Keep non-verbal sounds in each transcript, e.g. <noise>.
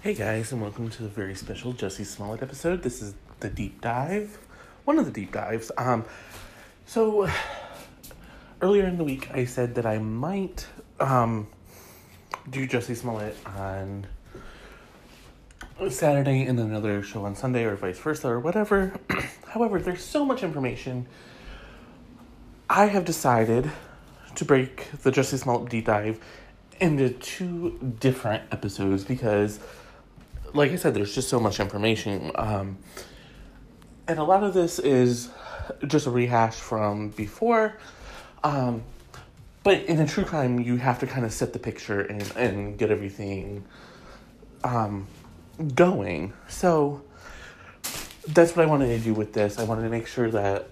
Hey guys, and welcome to the very special Jussie Smollett episode. This is the deep dive, one of the deep dives. Um, so earlier in the week, I said that I might um do Jussie Smollett on Saturday and then another show on Sunday, or vice versa, or whatever. <clears throat> However, there's so much information. I have decided to break the Jussie Smollett deep dive into two different episodes because, like I said, there's just so much information. Um, and a lot of this is just a rehash from before. Um, but in a true crime, you have to kind of set the picture and, and get everything um, going. So that's what I wanted to do with this. I wanted to make sure that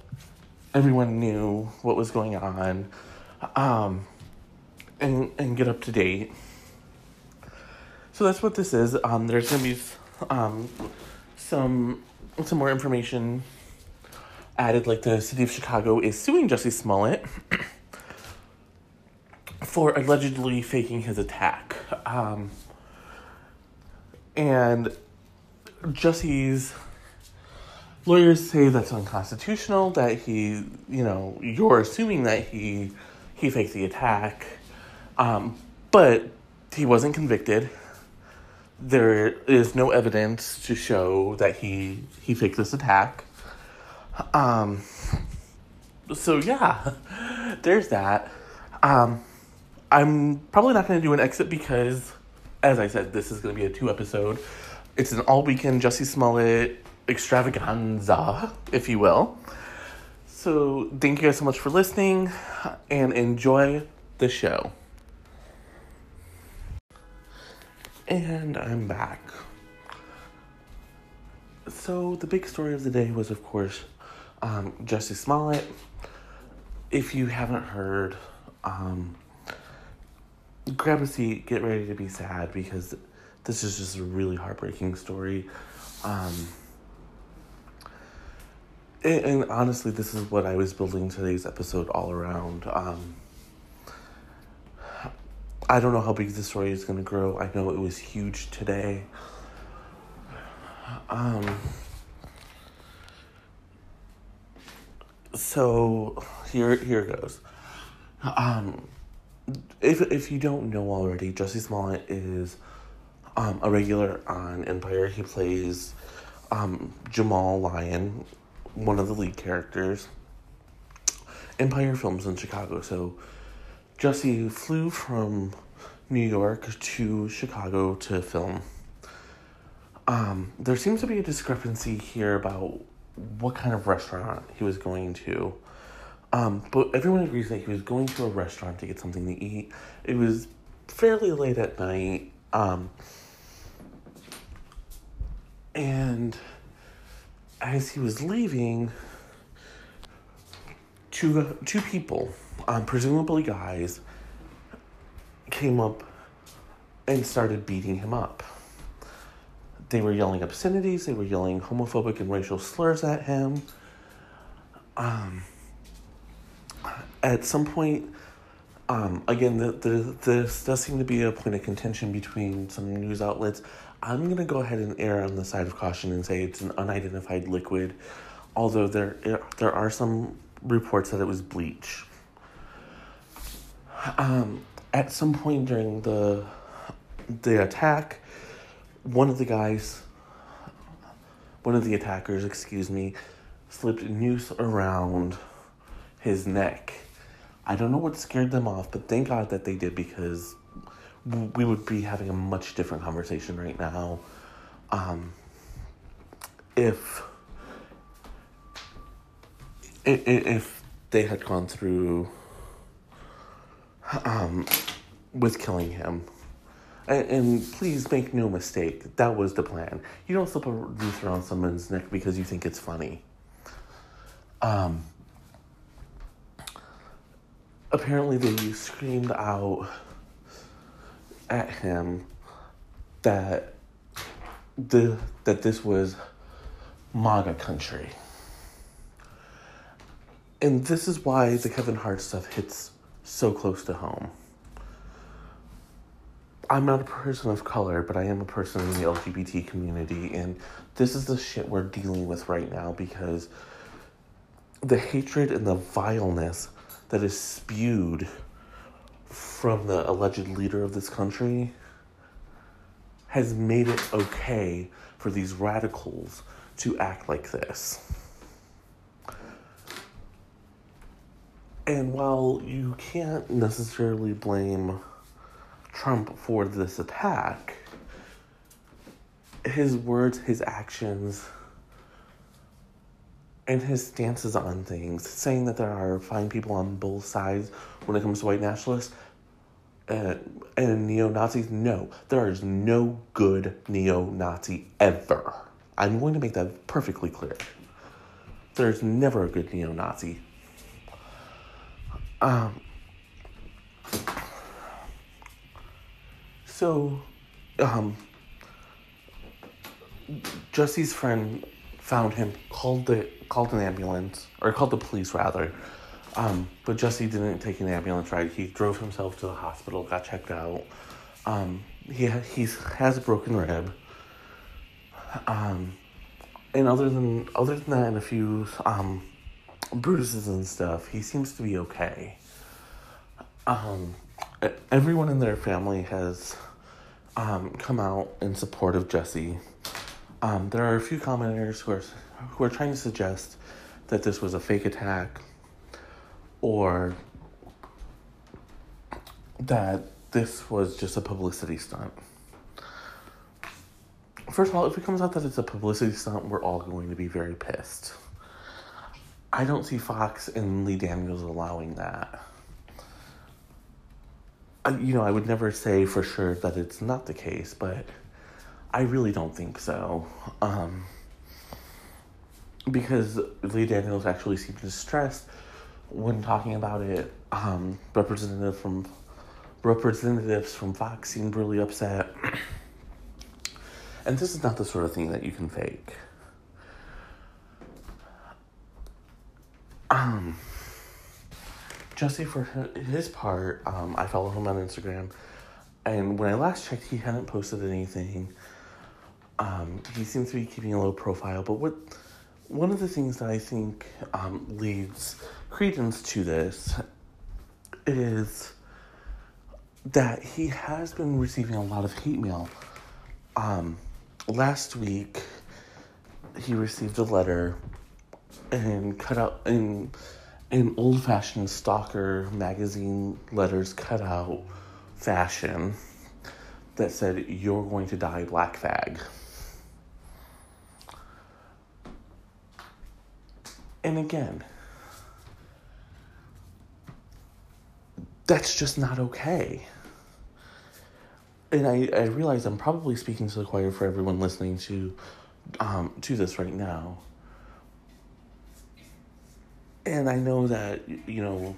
everyone knew what was going on um, and, and get up to date. So that's what this is. Um, there's to be um, some some more information added, like the city of Chicago is suing Jesse Smollett <clears throat> for allegedly faking his attack. Um, and Jesse's lawyers say that's unconstitutional, that he, you know, you're assuming that he he faked the attack. Um, but he wasn't convicted. There is no evidence to show that he he faked this attack. Um, so yeah, <laughs> there's that. Um, I'm probably not going to do an exit because, as I said, this is going to be a two episode. It's an all weekend Jussie Smollett extravaganza, if you will. So thank you guys so much for listening and enjoy the show. And I'm back. So the big story of the day was, of course, um, Jussie Smollett. If you haven't heard, um, grab a seat, get ready to be sad because this is just a really heartbreaking story. Um, and, and honestly, this is what I was building today's episode all around. Um, I don't know how big the story is going to grow. I know it was huge today. Um, so here here goes. Um, if if you don't know already, Jussie Smollett is um, a regular on Empire. He plays um, Jamal Lyon, one of the lead characters. Empire Films in Chicago. So Jussie flew from New York to Chicago to film. Um, there seems to be a discrepancy here about what kind of restaurant he was going to. Um, but everyone agrees that he was going to a restaurant to get something to eat. It was fairly late at night. Um, and as he was leaving, two two people, um, presumably guys, came up and started beating him up. They were yelling obscenities. They were yelling homophobic and racial slurs at him. Um, at some point, um, again, the, the, this does seem to be a point of contention between some news outlets. I'm going to go ahead and err on the side of caution and say it's an unidentified liquid, although there there are some reports that it was bleach. Um, at some point during the the attack, one of the guys, one of the attackers, excuse me, slipped a noose around his neck. I don't know what scared them off, but thank God that they did because we would be having a much different conversation right now. Um, if if they had gone through um, with killing him. And, and, please make no mistake, that was the plan. You don't slip a noose around someone's neck because you think it's funny. Um, apparently, they screamed out at him that the that this was MAGA country. And this is why the Kevin Hart stuff hits so close to home. I'm not a person of color, but I am a person in the LGBT community, and this is the shit we're dealing with right now because the hatred and the vileness that is spewed from the alleged leader of this country has made it okay for these radicals to act like this. And while you can't necessarily blame Trump for this attack, his words, his actions, and his stances on things, saying that there are fine people on both sides when it comes to white nationalists and, and neo Nazis, no, there is no good neo Nazi ever. I'm going to make that perfectly clear. There's never a good neo Nazi. Um, so, um, Jesse's friend found him, called the called an ambulance or called the police rather. Um, but Jesse didn't take an ambulance ride. He drove himself to the hospital, got checked out. Um, he he has a broken rib. Um, and other than other than that, and a few um, bruises and stuff, he seems to be okay. Um, everyone in their family has um, come out in support of Jesse. Um, there are a few commenters who are who are trying to suggest that this was a fake attack or that this was just a publicity stunt. First of all, if it comes out that it's a publicity stunt, we're all going to be very pissed. I don't see Fox and Lee Daniels allowing that. I, you know, I would never say for sure that it's not the case, but I really don't think so. Um, because Lee Daniels actually seemed distressed when talking about it. Um, representative from representatives from Fox seemed really upset. <clears throat> and this is not the sort of thing that you can fake. Um, Jesse, for his part, um, I follow him on Instagram, and when I last checked, he hadn't posted anything. Um, he seems to be keeping a low profile, but what one of the things that I think um, leads credence to this is that he has been receiving a lot of hate mail. Um, last week, he received a letter and cut out in an old fashioned stalker magazine letters cut out fashion that said you're going to die black fag. And again, that's just not okay. And I, I realize I'm probably speaking to the choir for everyone listening to um, to this right now. And I know that, you know,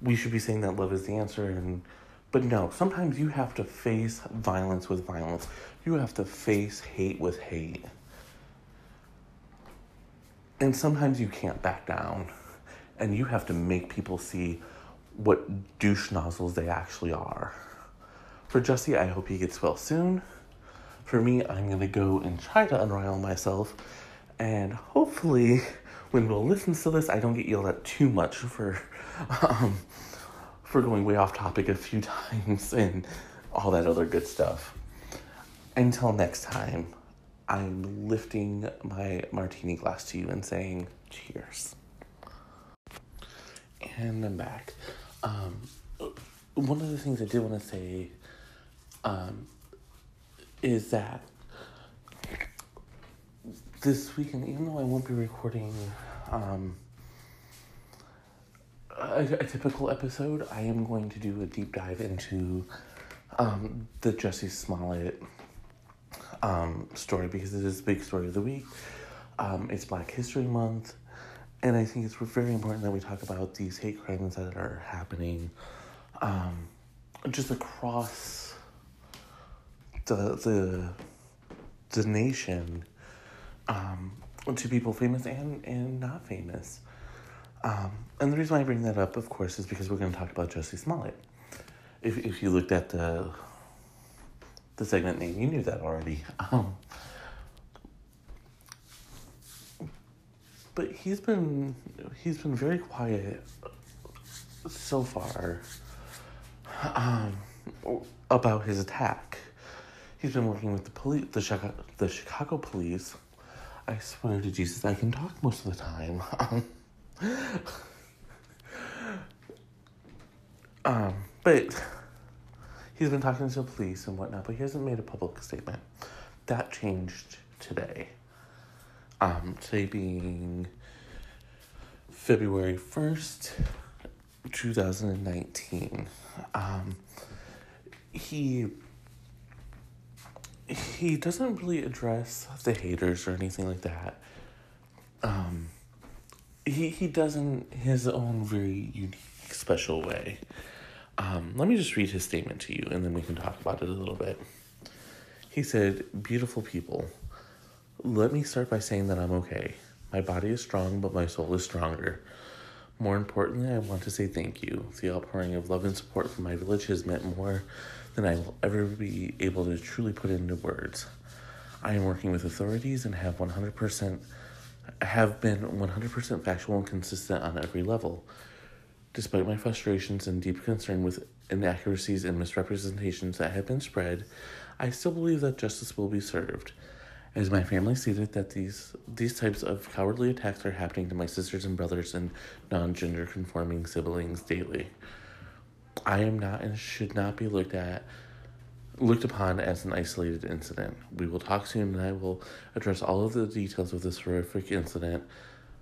we should be saying that love is the answer and but no, sometimes you have to face violence with violence. You have to face hate with hate. And sometimes you can't back down. And you have to make people see what douche nozzles they actually are. For Jesse, I hope he gets well soon. For me, I'm gonna go and try to unrile myself. And hopefully, Will listens to this, I don't get yelled at too much for um, for going way off topic a few <laughs> times and all that other good stuff. Until next time. I'm lifting my martini glass to you and saying cheers. And I'm back. Um, one of the things I did want to say um, is that this weekend, even though I won't be recording um, a, a, typical episode, I am going to do a deep dive into um, the Jesse Smollett um, story because it is the big story of the week. Um, it's Black History Month, and I think it's very important that we talk about these hate crimes that are happening um, just across the the the nation um, to people famous and, and not famous. Um, and the reason why I bring that up, of course, is because we're going to talk about Jesse Smollett. If, if you looked at the the segment name. You knew that already. <laughs> Um, but he's been he's been very quiet so far um, about his attack. He's been working with the police, the Chicago, the Chicago police. I swear to Jesus, I can talk most of the time. <laughs> um, but he's been talking to the police and whatnot, but he hasn't made a public statement. That changed today. Um, today being February 1st, 2019. Um, he he doesn't really address the haters or anything like that. Um, he he does in his own very unique, special way. Um, let me just read his statement to you, and then we can talk about it a little bit. He said, "Beautiful people, let me start by saying that I'm okay. My body is strong, but my soul is stronger." More importantly, I want to say thank you. The outpouring of love and support from my village has meant more than I will ever be able to truly put into words. I am working with authorities and have 100% have been 100% factual and consistent on every level. Despite my frustrations and deep concern with inaccuracies and misrepresentations that have been spread, I still believe that justice will be served. As my family stated that these these types of cowardly attacks are happening to my sisters and brothers and non-gender conforming siblings daily. I am not and should not be looked at looked upon as an isolated incident. We will talk soon and I will address all of the details of this horrific incident,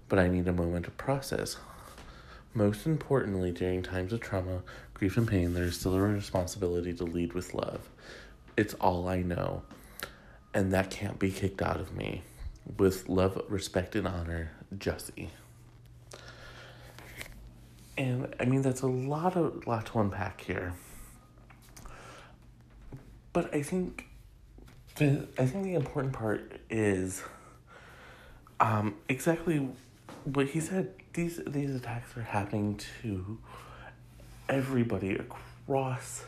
but I need a moment to process. Most importantly, during times of trauma, grief, and pain, there is still a responsibility to lead with love. It's all I know, and that can't be kicked out of me. With love, respect, and honor, Jesse. And I mean, that's a lot of lot to unpack here. But I think the I think the important part is um, exactly what he said. These these attacks are happening to everybody across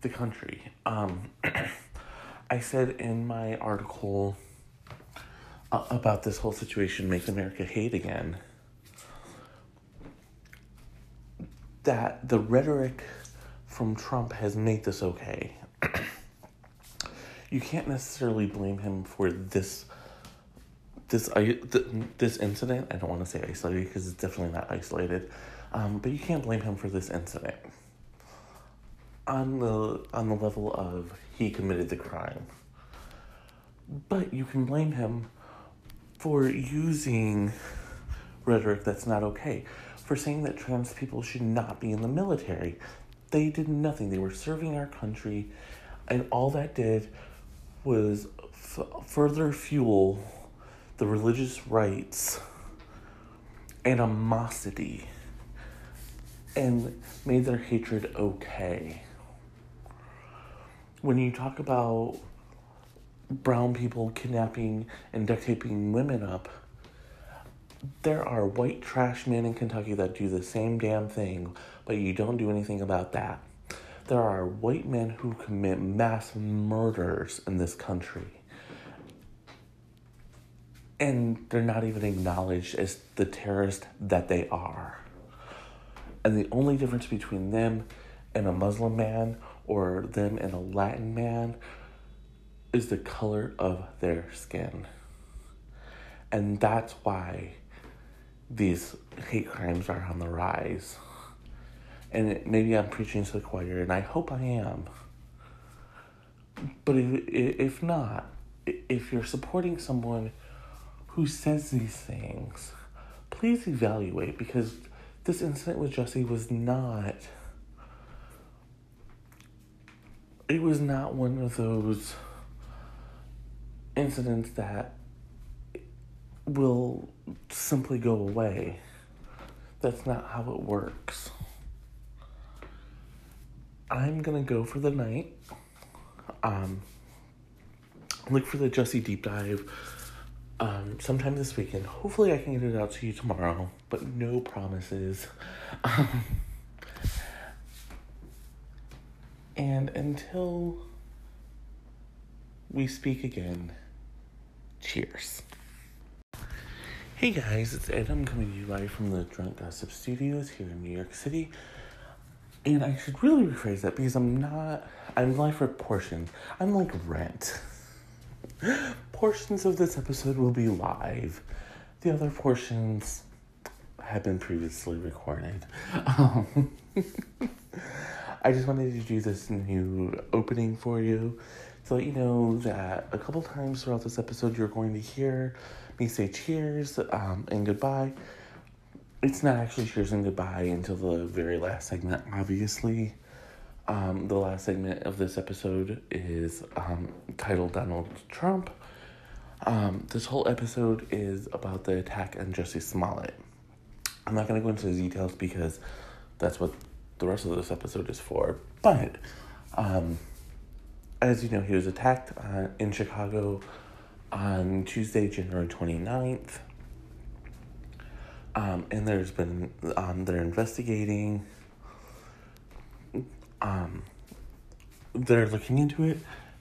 the country. Um, <clears throat> I said in my article uh, about this whole situation, "Make America Hate Again." That the rhetoric from Trump has made this okay. you can't necessarily blame him for this this this incident. I don't want to say isolated because it's definitely not isolated, um, but you can't blame him for this incident. On the on the level of he committed the crime, but you can blame him for using rhetoric that's not okay for saying that trans people should not be in the military. They did nothing. They were serving our country, and all that did was f- further fuel the religious rights animosity and made their hatred okay. When you talk about brown people kidnapping and duct taping women up, there are white trash men in Kentucky that do the same damn thing, but you don't do anything about that. There are white men who commit mass murders in this country. And they're not even acknowledged as the terrorist that they are. And the only difference between them and a Muslim man or them and a Latin man is the color of their skin. And that's why these hate crimes are on the rise. And maybe I'm preaching to the choir, and I hope I am. But if, if not, if you're supporting someone who says these things, please evaluate because this incident with Jesse was not. It was not one of those incidents that will simply go away. That's not how it works. I'm gonna go for the night. Um, look for the Jesse deep dive um, sometime this weekend. Hopefully, I can get it out to you tomorrow, but no promises. Um, <laughs> and until we speak again. Cheers. Hey guys, it's Ed. I'm coming to you live from the Drunk Gossip Studios here in New York City. And I should really rephrase that because I'm not, I'm live for portions. I'm like rent. <laughs> portions of this episode will be live, the other portions have been previously recorded. Um, <laughs> I just wanted to do this new opening for you to let you know that a couple times throughout this episode you're going to hear me say cheers um, and goodbye. It's not actually cheers and goodbye until the very last segment, obviously. Um, the last segment of this episode is um, titled Donald Trump. Um, this whole episode is about the attack on Jesse Smollett. I'm not going to go into the details because that's what the rest of this episode is for. But, um, as you know, he was attacked uh, in Chicago on Tuesday, January 29th. Um, and there's been, um, they're investigating, um, they're looking into it.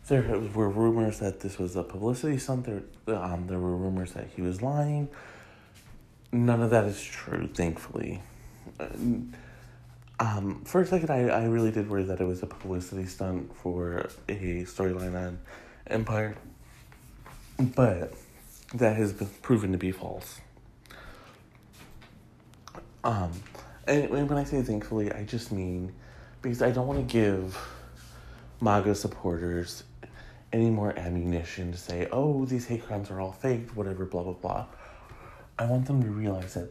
There were rumors that this was a publicity stunt. There, um, there were rumors that he was lying. None of that is true, thankfully. Um, for a second, I, I really did worry that it was a publicity stunt for a storyline on Empire, but that has been proven to be false. Um, and, when I say thankfully, I just mean because I don't want to give MAGA supporters any more ammunition to say, oh, these hate crimes are all faked, whatever, blah, blah, blah. I want them to realize that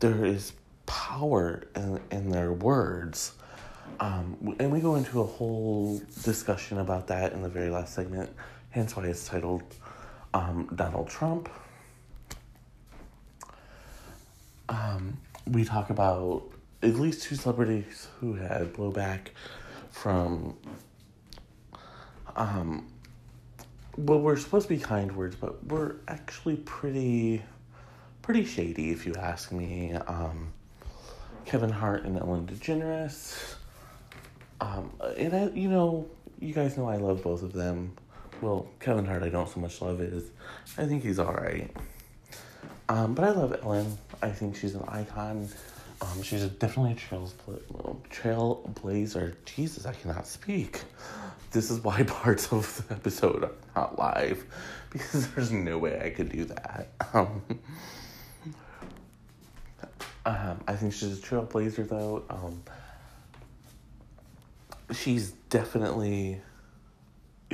there is power in, in their words. Um, and we go into a whole discussion about that in the very last segment, hence why it's titled um, Donald Trump. Um, we talk about at least two celebrities who had blowback from um well we're supposed to be kind words but we're actually pretty pretty shady if you ask me. Um kevin hart and ellen degeneres. Um and i you know you guys know i love both of them well kevin hart i don't so much love is i think he's all right um but i love ellen i think she's an icon um, she's a, definitely a trails trailblazer. Jesus, I cannot speak. This is why <laughs> parts of the episode are not live because there's no way I could do that. Um, um, I think she's a trailblazer though. Um, she's definitely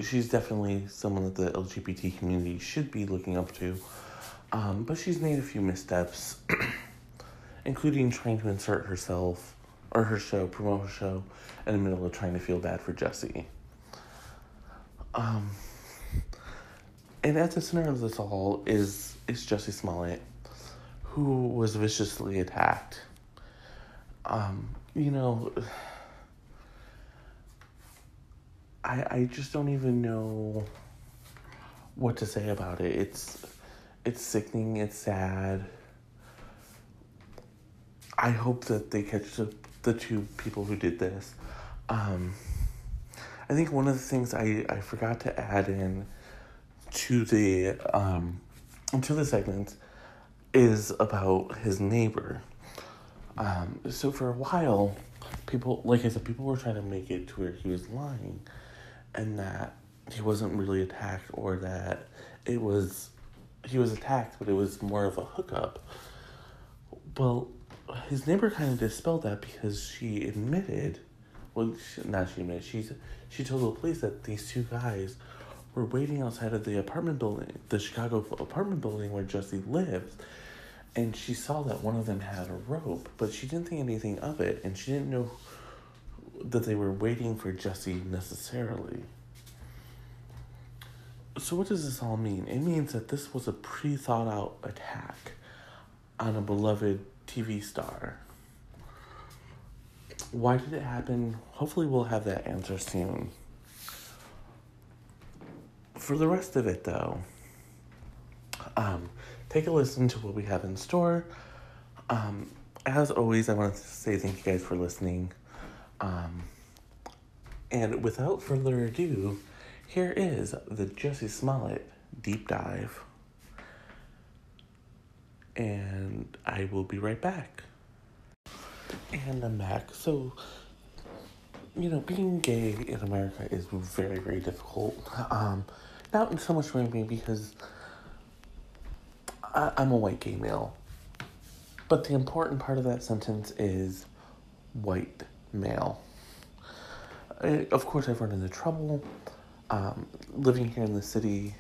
she's definitely someone that the LGBT community should be looking up to. Um, but she's made a few missteps. <clears throat> including trying to insert herself or her show, promote her show, in the middle of trying to feel bad for Jussie. Um, and at the center of this all is is Jussie Smollett, who was viciously attacked. Um, you know, I I just don't even know what to say about it. It's it's sickening. It's sad I hope that they catch the, the two people who did this. Um, I think one of the things I, I forgot to add in to the um, to the segment is about his neighbor. Um, so for a while, people like I said, people were trying to make it to where he was lying, and that he wasn't really attacked, or that it was he was attacked, but it was more of a hookup. Well, his neighbor kind of dispelled that because she admitted, well, she, not she admitted, she's, she told the police that these two guys were waiting outside of the apartment building, the Chicago apartment building where jesse lives. And she saw that one of them had a rope, but she didn't think anything of it, and she didn't know that they were waiting for Jesse necessarily. So, what does this all mean? It means that this was a pre thought out attack on a beloved TV star. Why did it happen? Hopefully, we'll have that answer soon. For the rest of it, though, um, take a listen to what we have in store. Um, as always, I want to say thank you guys for listening. Um, and without further ado, here is the Jussie Smollett deep dive. And I will be right back. And I'm back. So, you know, being gay in America is very, very difficult. Um, not so much for me because I, I'm a white gay male. But the important part of that sentence is white male. I, of course, I've run into trouble um, living here in the city.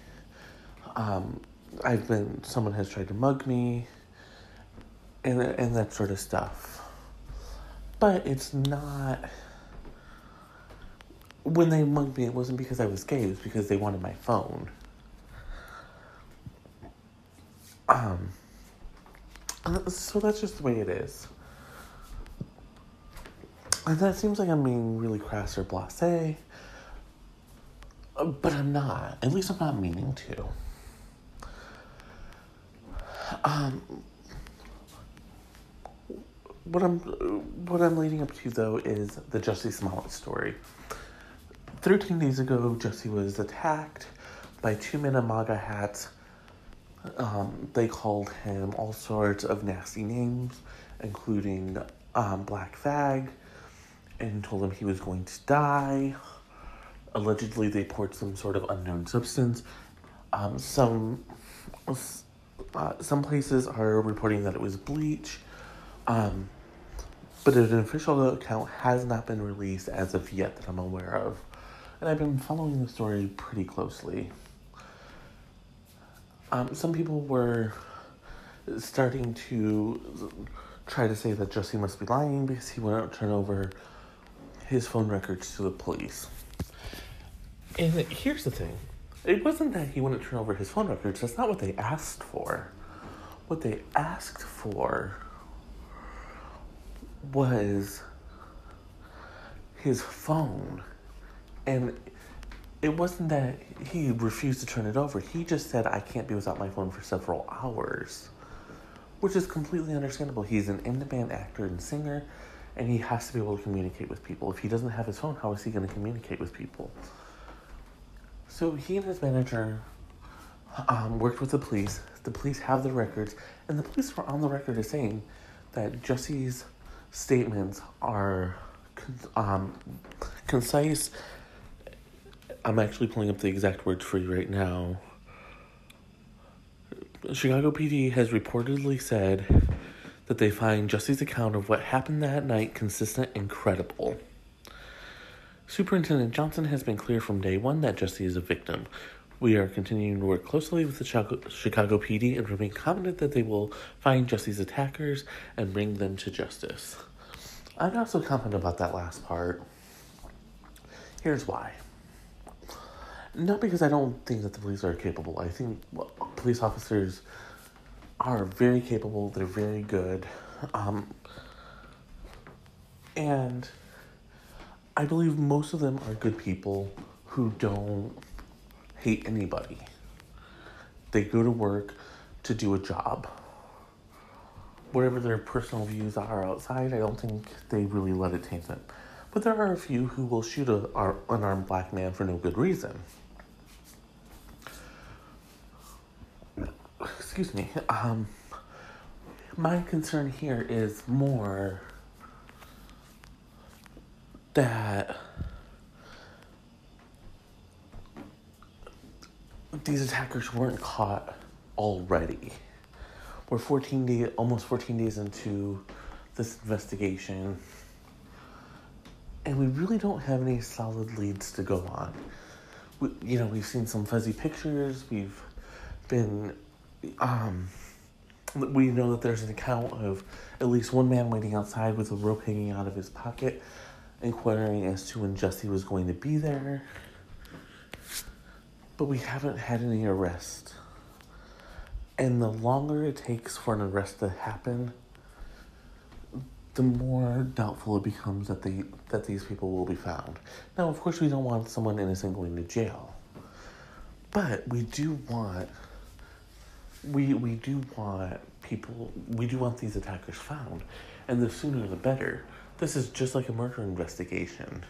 Um, I've been, someone has tried to mug me and, and that sort of stuff. But it's not when they mugged me, it wasn't because I was gay, it was because they wanted my phone. Um, so that's just the way it is. And that seems like I'm being really crass or blase, uh, but I'm not. At least I'm not meaning to. Um, what I'm what I'm leading up to though is the Jesse Smollett story. 13 days ago, Jesse was attacked by two men in MAGA hats. Um, they called him all sorts of nasty names, including um, Black Fag, and told him he was going to die. Allegedly, they poured some sort of unknown substance. Um, some uh, some places are reporting that it was bleach, um, but an official account has not been released as of yet that I'm aware of and I've been following the story pretty closely. Um, some people were starting to try to say that Jussie must be lying because he wouldn't turn over his phone records to the police. And here's the thing it wasn't that he wouldn't turn over his phone records, that's not what they asked for. What they asked for was his phone and it wasn't that he refused to turn it over. He just said, I can't be without my phone for several hours. Which is completely understandable. He's an in demand actor and singer, and he has to be able to communicate with people. If he doesn't have his phone, how is he going to communicate with people? So he and his manager um, worked with the police. The police have the records, and the police were on the record as saying that Jussie's statements are um, concise I'm actually pulling up the exact words for you right now. Chicago PD has reportedly said that they find Jesse's account of what happened that night consistent and credible. Superintendent Johnson has been clear from day one that Jesse is a victim. We are continuing to work closely with the Chicago PD and remain confident that they will find Jesse's attackers and bring them to justice. I'm not so confident about that last part. Here's why. Not because I don't think that the police are capable. I think well, police officers are very capable. They're very good, um, and I believe most of them are good people who don't hate anybody. They go to work to do a job. Whatever their personal views are outside, I don't think they really let it taint them. But there are a few who will shoot a, an unarmed black man for no good reason. Excuse me. Um, my concern here is more that these attackers weren't caught already. We're 14 days, almost 14 days into this investigation, and we really don't have any solid leads to go on. We, you know, we've seen some fuzzy pictures. We've been um, we know that there's an account of at least one man waiting outside with a rope hanging out of his pocket, inquiring as to when Jesse was going to be there. But we haven't had any arrest. And the longer it takes for an arrest to happen, the more doubtful it becomes that they that these people will be found. Now, of course, we don't want someone innocent going to jail, but we do want we we do want people we do want these attackers found and the sooner the better this is just like a murder investigation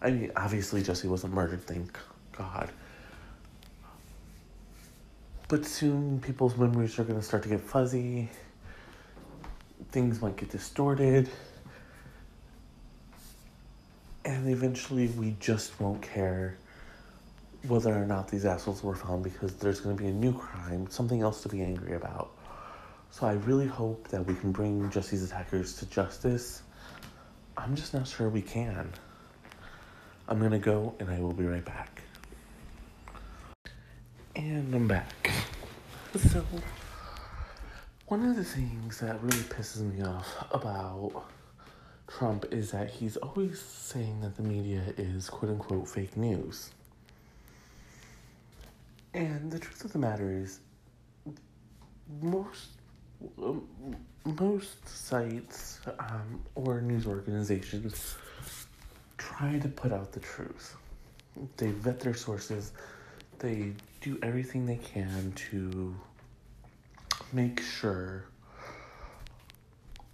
i mean obviously Jesse wasn't murdered thank God. But soon people's memories are going to start to get fuzzy. Things might get distorted. And eventually we just won't care whether or not these assholes were found because there's going to be a new crime, something else to be angry about. So I really hope that we can bring Jesse's attackers to justice. I'm just not sure we can. I'm gonna go and I will be right back. And I'm back. So, one of the things that really pisses me off about Trump is that he's always saying that the media is quote unquote fake news. And the truth of the matter is, most um, most sites um, or news organizations try to put out the truth. They vet their sources. They do everything they can to make sure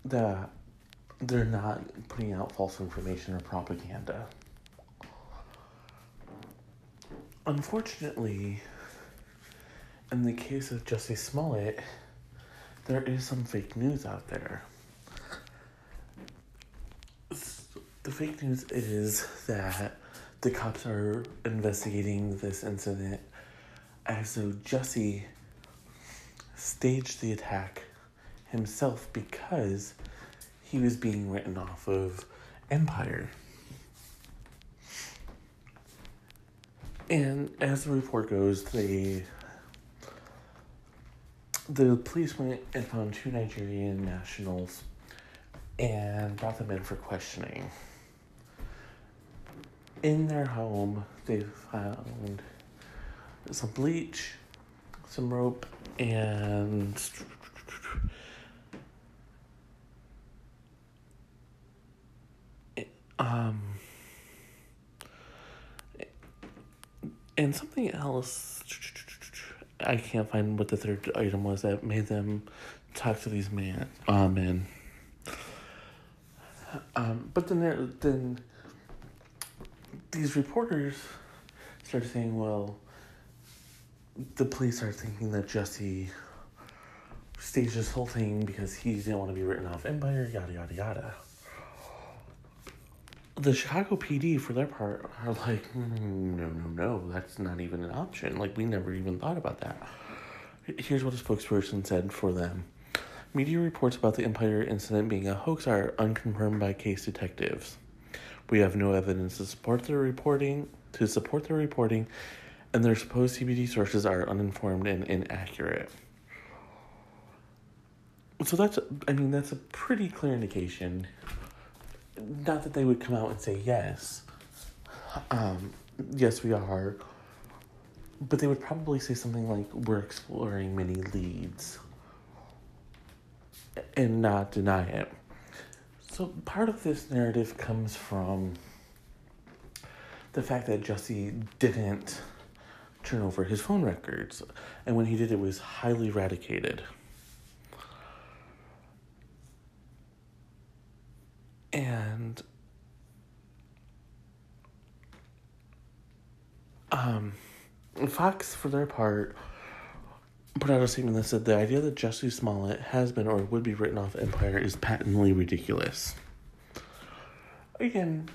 that they're not putting out false information or propaganda. Unfortunately, in the case of Jussie Smollett, there is some fake news out there. The fake news is that the cops are investigating this incident as though Jussie staged the attack himself because he was being written off of Empire. And as the report goes, they the police went and found two Nigerian nationals and brought them in for questioning. In their home, they found some bleach, some rope, and um and something else I can't find what the third item was that made them talk to these man uh, men. Um, but then there, then these reporters started saying, well, the police are thinking that Jesse staged this whole thing because he didn't want to be written off Empire, yada yada yada. The Chicago PD, for their part, are like, no, no, no, that's not even an option. Like, we never even thought about that. Here's what a spokesperson said for them. Media reports about the Empire incident being a hoax are unconfirmed by case detectives. We have no evidence to support their reporting to support their reporting, and their supposed CPD sources are uninformed and inaccurate. So that's I mean that's a pretty clear indication not that they would come out and say yes. Um, yes, we are. But they would probably say something like, we're exploring many leads. And not deny it. So part of this narrative comes from the fact that Jesse didn't turn over his phone records. And when he did, it was highly eradicated. And um, Fox, for their part, put out a statement that said the idea that Jussie Smollett has been or would be written off Empire is patently ridiculous. Again,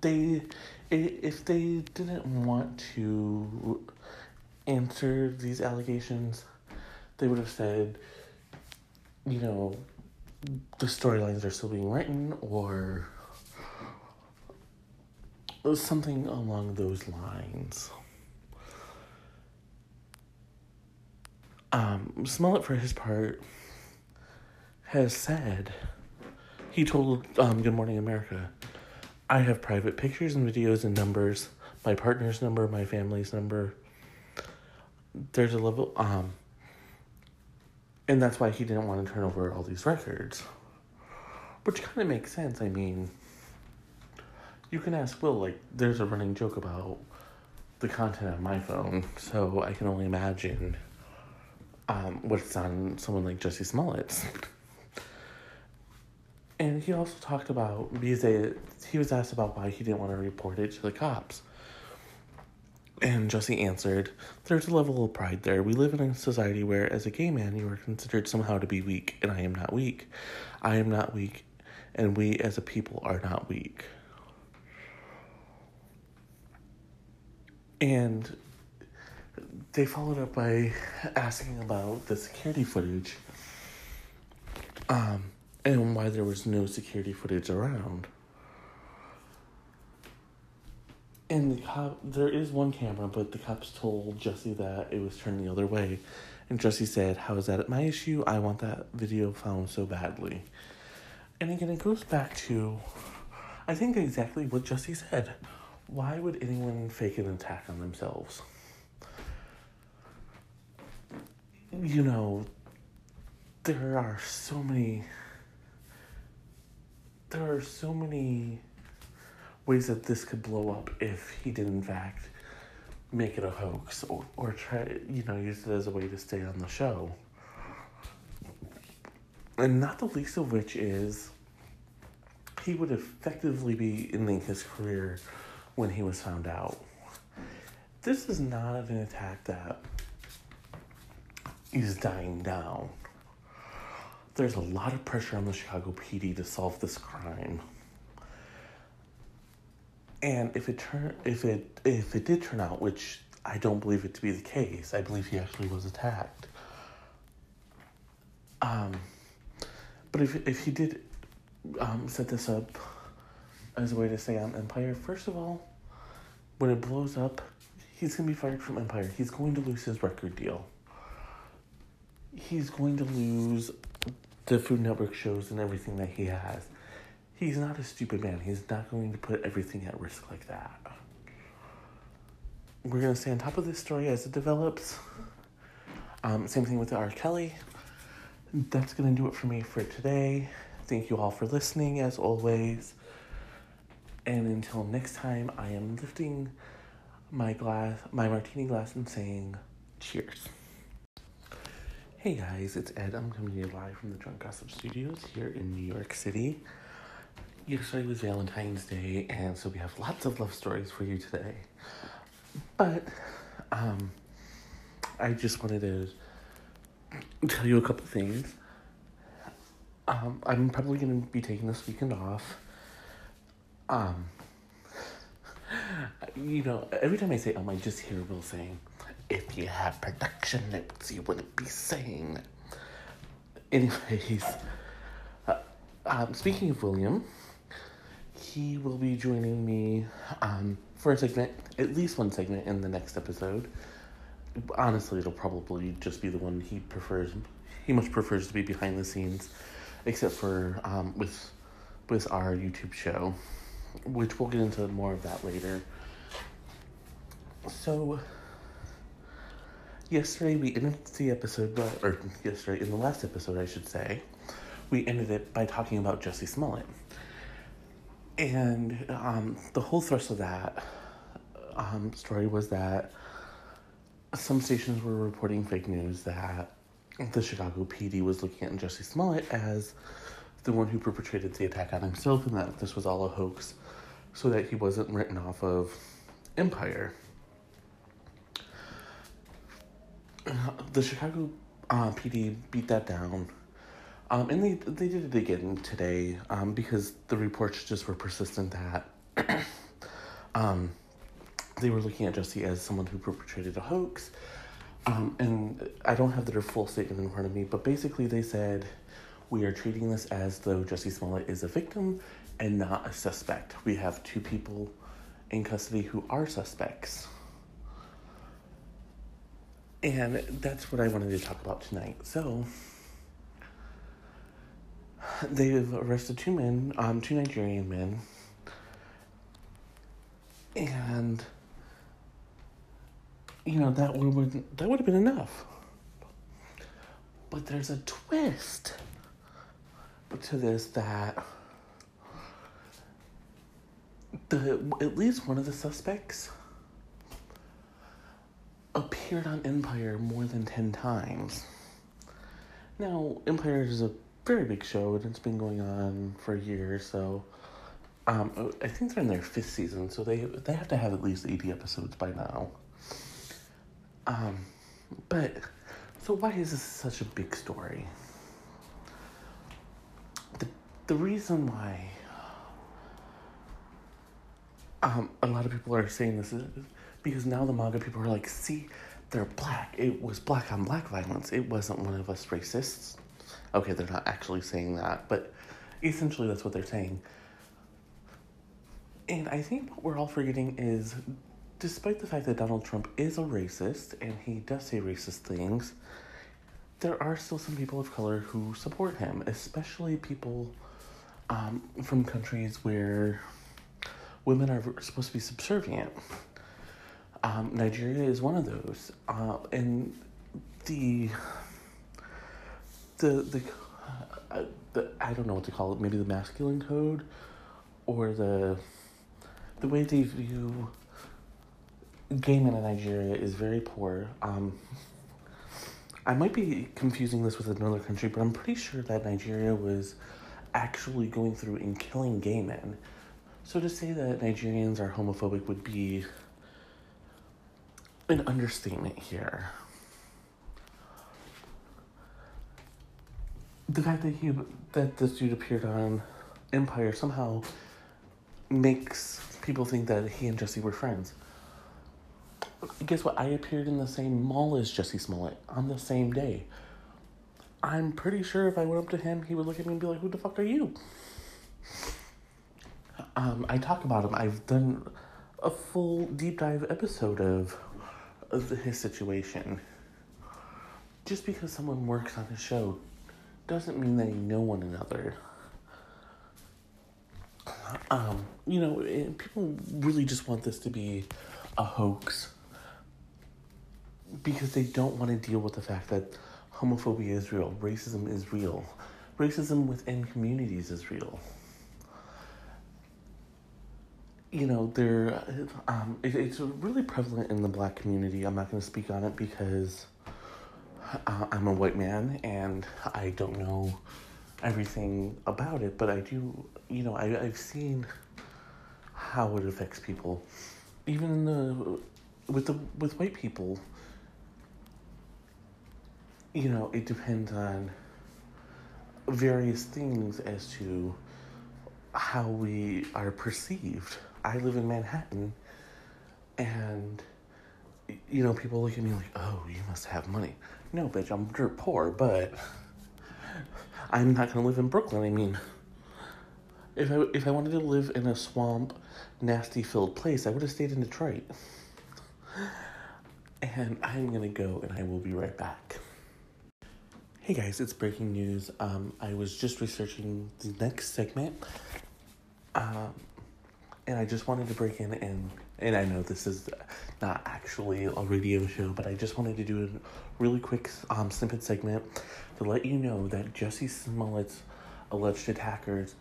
they if they didn't want to answer these allegations, they would have said, you know, the storylines are still being written or something along those lines. Um, Smollett, for his part, has said, he told um, Good Morning America, I have private pictures and videos and numbers, my partner's number, my family's number. There's a level, um, and that's why he didn't want to turn over all these records. Which kind of makes sense. I mean, you can ask Will, like, there's a running joke about the content on my phone, so I can only imagine um, what's on someone like Jesse Smollett's. And he also talked about because they, he was asked about why he didn't want to report it to the cops. And Jesse answered, There's a level of pride there. We live in a society where, as a gay man, you are considered somehow to be weak, and I am not weak. I am not weak, and we as a people are not weak. And they followed up by asking about the security footage um, and why there was no security footage around. And the cop, there is one camera, but the cops told Jesse that it was turned the other way. And Jesse said, How is that my issue? I want that video found so badly. And again, it goes back to, I think, exactly what Jesse said. Why would anyone fake an attack on themselves? You know, there are so many, there are so many ways that this could blow up if he did in fact make it a hoax or, or try you know use it as a way to stay on the show. And not the least of which is he would effectively be ending his career when he was found out. This is not an attack that is dying down. There's a lot of pressure on the chicago pd to solve this crime and if it turn if it if it did turn out, which I don't believe it to be the case, I believe he actually was attacked. Um, but if if he did um, set this up as a way to stay on Empire, first of all, when it blows up, he's gonna be fired from Empire. He's going to lose his record deal. He's going to lose the Food Network shows and everything that he has. He's not a stupid man. He's not going to put everything at risk like that. We're going to stay on top of this story as it develops. Um, same thing with R. Kelly. That's going to do it for me for today. Thank you all for listening, as always. And until next time, I am lifting my glass, my martini glass, and saying cheers. Hey guys, it's Ed. I'm coming to you live from the Drunk Gossip Studios here in New York City yesterday was Valentine's Day, and so we have lots of love stories for you today. But um, I just wanted to tell you a couple things. Um, I'm probably to be taking this weekend off. Um, <laughs> you know, every time I say um, I just hear Will saying, if you have production notes, you wouldn't be saying. Anyways, <laughs> uh, um, speaking of William, he will be joining me um, for a segment, at least one segment in the next episode. Honestly, it'll probably just be the one he prefers. He much prefers to be behind the scenes, except for um, with with our YouTube show, which we'll get into more of that later. So, yesterday we ended the episode, or yesterday in the last episode, I should say, we ended it by talking about Jesse Smollett. And um, the whole thrust of that um, story was that some stations were reporting fake news that the Chicago PD was looking at Jesse Smollett as the one who perpetrated the attack on himself and that this was all a hoax so that he wasn't written off of Empire. The Chicago uh, PD beat that down um, and they they did it again today um, because the reports just were persistent that <coughs> um, they were looking at Jesse as someone who perpetrated a hoax. Um, and I don't have their full statement in front of me, but basically they said we are treating this as though Jesse Smollett is a victim and not a suspect. We have two people in custody who are suspects. And that's what I wanted to talk about tonight. So, they've arrested two men, um, two Nigerian men, and you know that would that would have been enough. But there's a twist to this that the at least one of the suspects appeared on Empire more than ten times. Now, Empire is a very big show, and it's been going on for years. So, um, I think they're in their fifth season, so they they have to have at least eighty episodes by now. Um, but so why is this such a big story? The the reason why um, a lot of people are saying this is because now the MAGA people are like, see, they're black. It was black on black violence. It wasn't one of us racists. Okay, they're not actually saying that, but essentially that's what they're saying. And I think what we're all forgetting is despite the fact that Donald Trump is a racist and he does say racist things, there are still some people of color who support him, especially people um, from countries where women are supposed to be subservient. Um, Nigeria is one of those, uh, and the the the, uh, the I don't know what to call it. Maybe the masculine code, or the the way they view gay men in Nigeria is very poor. Um, I might be confusing this with another country, but I'm pretty sure that Nigeria was actually going through and killing gay men. So to say that Nigerians are homophobic would be an understatement here. The fact that he that this dude appeared on Empire somehow makes people think that he and Jesse were friends. Guess what? I appeared in the same mall as Jesse Smollett on the same day. I'm pretty sure if I went up to him, he would look at me and be like, "Who the fuck are you?" Um, I talk about him. I've done a full deep dive episode of of his situation. Just because someone works on a show doesn't mean they know one another. Um, you know, people really just want this to be a hoax because they don't want to deal with the fact that homophobia is real, racism is real, racism within communities is real you know, there, um, it, it's really prevalent in the black community. I'm not going to speak on it because uh, I'm a white man and I don't know everything about it, but I do, you know, I, I've seen how it affects people. Even in the, with the, with white people, you know, it depends on various things as to how we are perceived I live in Manhattan, and you know, people look at me like, "Oh, you must have money." No, bitch, I'm dirt poor, but I'm not gonna live in Brooklyn. I mean, if I if I wanted to live in a swamp, nasty filled place, I would have stayed in Detroit. And I'm gonna go, and I will be right back. Hey guys, it's breaking news. Um, I was just researching the next segment. Um, and I just wanted to break in and and I know this is not actually a radio show, but I just wanted to do a really quick um, snippet segment to let you know that Jesse Smollett's alleged attackers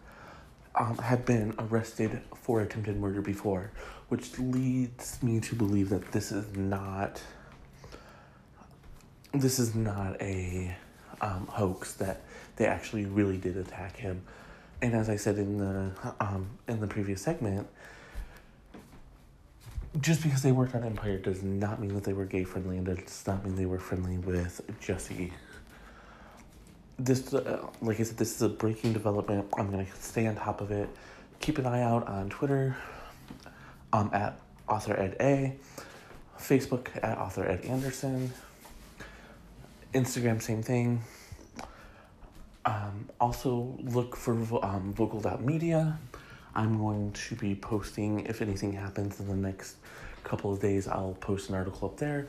um, have been arrested for attempted murder before, which leads me to believe that this is not this is not a um, hoax that they actually really did attack him. And as I said in the um, in the previous segment, just because they worked on Empire does not mean that they were gay friendly, and it does not mean they were friendly with Jesse. This, uh, like I said, this is a breaking development. I'm gonna stay on top of it. Keep an eye out on Twitter, um, at author ed a, Facebook at author ed Anderson, Instagram same thing. Um, also, look for um, vocal.media. I'm going to be posting, if anything happens in the next couple of days, I'll post an article up there.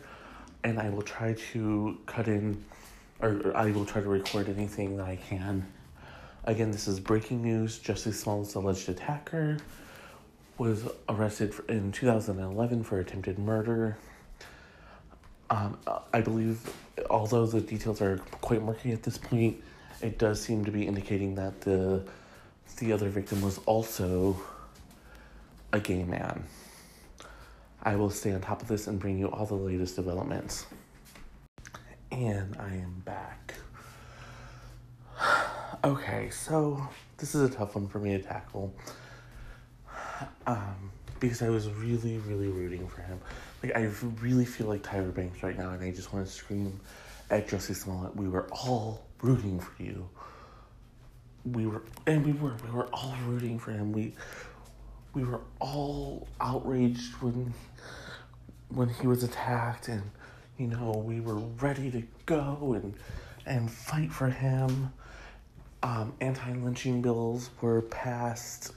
And I will try to cut in, or, I will try to record anything that I can. Again, this is breaking news. Jesse Smollett's alleged attacker was arrested in 2011 for attempted murder. Um, I believe, although the details are quite murky at this point, it does seem to be indicating that the the other victim was also a gay man. I will stay on top of this and bring you all the latest developments. And I am back. <sighs> Okay, so this is a tough one for me to tackle. Um, because I was really, really rooting for him. Like, I really feel like Tyra Banks right now, and I just want to scream at Jussie Smollett. We were all rooting for you. We were, and we were, we were all rooting for him. We, we were all outraged when, when he was attacked, and you know, we were ready to go and and fight for him. Um, anti-lynching bills were passed,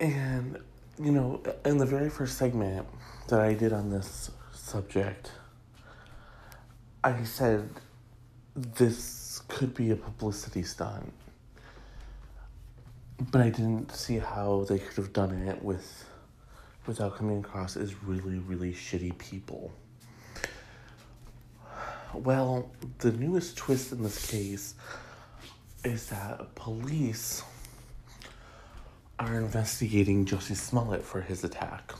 and you know, in the very first segment that I did on this subject, I said this could be a publicity stunt, but I didn't see how they could have done it with without coming across as really, really shitty people. Well, the newest twist in this case is that police are investigating Jussie Smollett for his attack.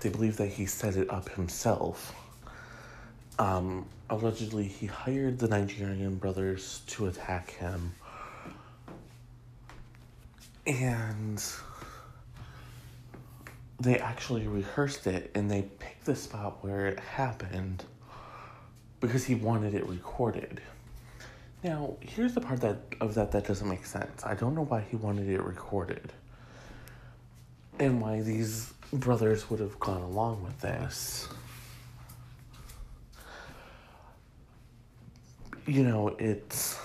They believe that he set it up himself. Um, allegedly, he hired the Nigerian brothers to attack him. And they actually rehearsed it and they picked the spot where it happened because he wanted it recorded. Now, here's the part that of that that doesn't make sense. I don't know why he wanted it recorded. And why these brothers would have gone along with this. You know, it's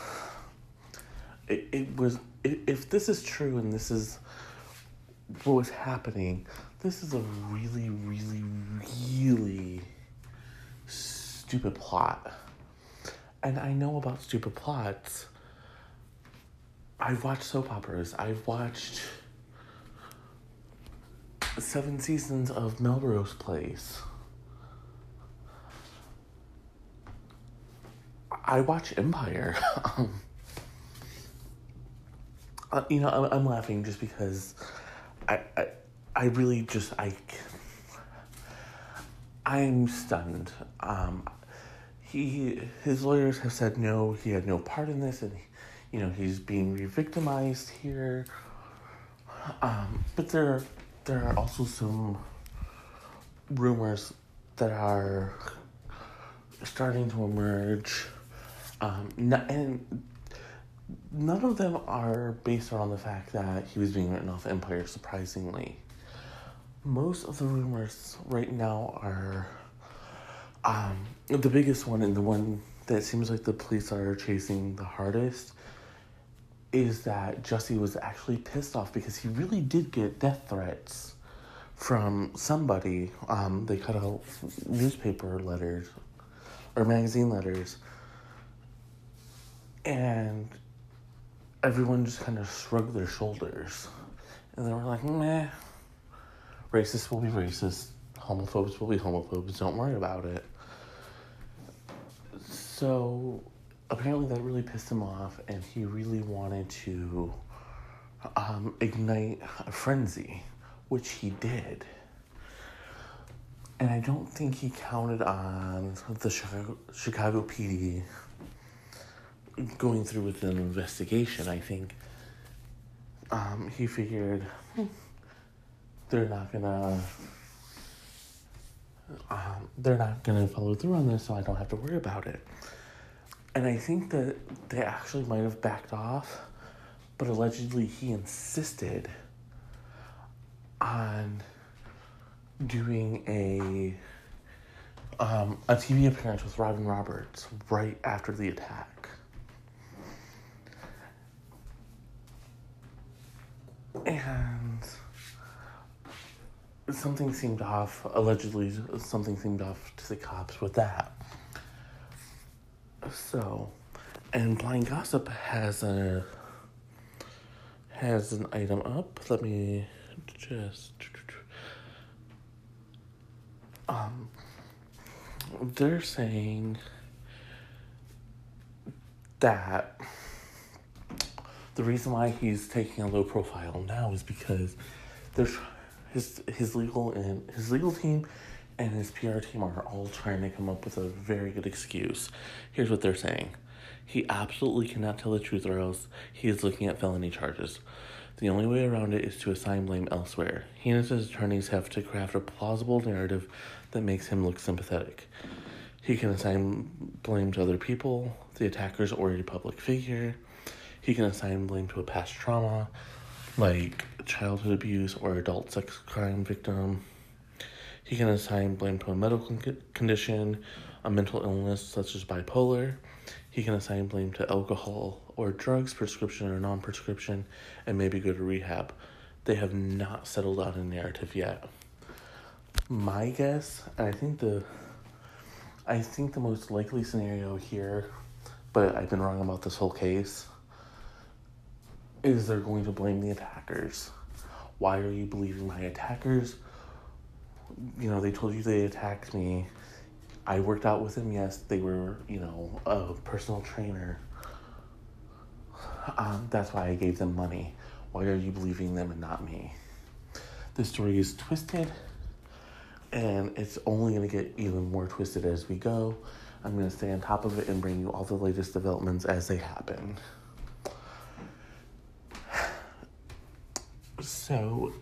it, it was if this is true and this is what was happening, this is a really, really, really stupid plot. And I know about stupid plots. I've watched soap operas. I've watched seven seasons of Melrose Place. I watch Empire. <laughs> uh, you know, I'm, I'm laughing just because I, I I really just I I'm stunned. Um, he his lawyers have said no, he had no part in this, and you know he's being re-victimized here. Um, but there there are also some rumors that are starting to emerge, um, and none of them are based on the fact that he was being written off Empire. Surprisingly, most of the rumors right now are um, the biggest one and the one that seems like the police are chasing the hardest is that Jussie was actually pissed off because he really did get death threats from somebody. Um, they cut out newspaper letters or magazine letters. And everyone just kind of shrugged their shoulders. And they were like, meh, Racists will be racist. Homophobes will be homophobes. Don't worry about it. So apparently that really pissed him off, and he really wanted to um, ignite a frenzy, which he did. And I don't think he counted on the Chicago, Chicago PD going through with an investigation. I think um, he figured. They're not gonna um, they're not gonna follow through on this, so I don't have to worry about it. And I think that they actually might have backed off, but allegedly he insisted on doing a um, a TV appearance with Robin Roberts right after the attack. And something seemed off. Allegedly, something seemed off to the cops with that. So, and Blind Gossip has a has an item up. Let me just um they're saying that the reason why he's taking a low profile now is because there's his his legal and his legal team and his PR team are all trying to come up with a very good excuse. Here's what they're saying. He absolutely cannot tell the truth, or else he is looking at felony charges. The only way around it is to assign blame elsewhere. He and his attorneys have to craft a plausible narrative that makes him look sympathetic. He can assign blame to other people, the attackers, or a public figure. He can assign blame to a past trauma, like childhood abuse or adult sex crime victim. He can assign blame to a medical condition, a mental illness such as bipolar. He can assign blame to alcohol or drugs, prescription or non prescription, and maybe go to rehab. They have not settled on a narrative yet. My guess, and I think the I think the most likely scenario here, but I've been wrong about this whole case, is they're going to blame the attackers. Why are you believing my attackers? You know, they told you they attacked me. I worked out with them, yes. They were, you know, a personal trainer. Um, that's why I gave them money. Why are you believing them and not me? The story is twisted, and it's only going to get even more twisted as we go. I'm going to stay on top of it and bring you all the latest developments as they happen. So,